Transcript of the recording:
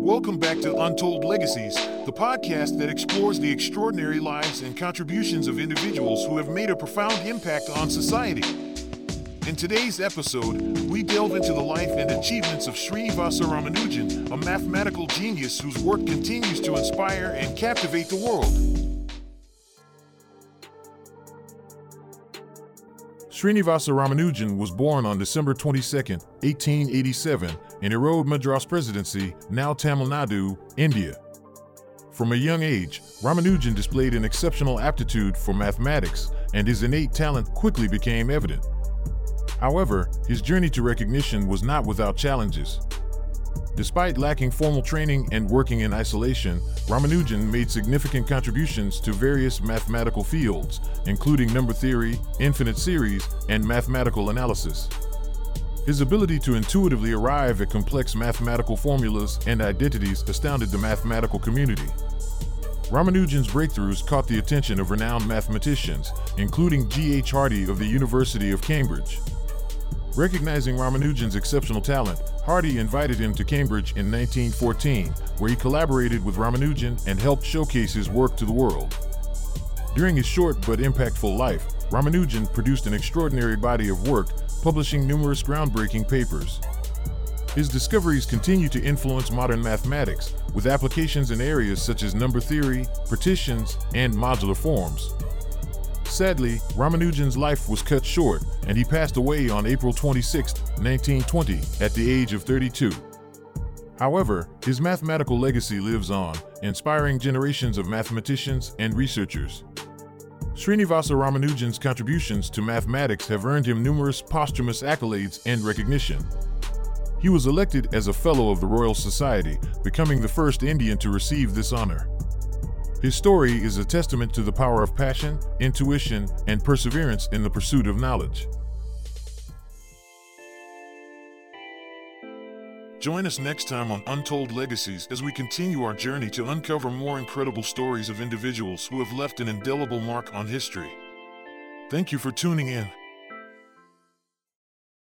Welcome back to Untold Legacies, the podcast that explores the extraordinary lives and contributions of individuals who have made a profound impact on society. In today's episode, we delve into the life and achievements of Srinivasa Ramanujan, a mathematical genius whose work continues to inspire and captivate the world. Srinivasa Ramanujan was born on December 22, 1887, in Erode Madras Presidency, now Tamil Nadu, India. From a young age, Ramanujan displayed an exceptional aptitude for mathematics, and his innate talent quickly became evident. However, his journey to recognition was not without challenges. Despite lacking formal training and working in isolation, Ramanujan made significant contributions to various mathematical fields, including number theory, infinite series, and mathematical analysis. His ability to intuitively arrive at complex mathematical formulas and identities astounded the mathematical community. Ramanujan's breakthroughs caught the attention of renowned mathematicians, including G. H. Hardy of the University of Cambridge. Recognizing Ramanujan's exceptional talent, Hardy invited him to Cambridge in 1914, where he collaborated with Ramanujan and helped showcase his work to the world. During his short but impactful life, Ramanujan produced an extraordinary body of work, publishing numerous groundbreaking papers. His discoveries continue to influence modern mathematics, with applications in areas such as number theory, partitions, and modular forms. Sadly, Ramanujan's life was cut short, and he passed away on April 26, 1920, at the age of 32. However, his mathematical legacy lives on, inspiring generations of mathematicians and researchers. Srinivasa Ramanujan's contributions to mathematics have earned him numerous posthumous accolades and recognition. He was elected as a Fellow of the Royal Society, becoming the first Indian to receive this honor. His story is a testament to the power of passion, intuition, and perseverance in the pursuit of knowledge. Join us next time on Untold Legacies as we continue our journey to uncover more incredible stories of individuals who have left an indelible mark on history. Thank you for tuning in.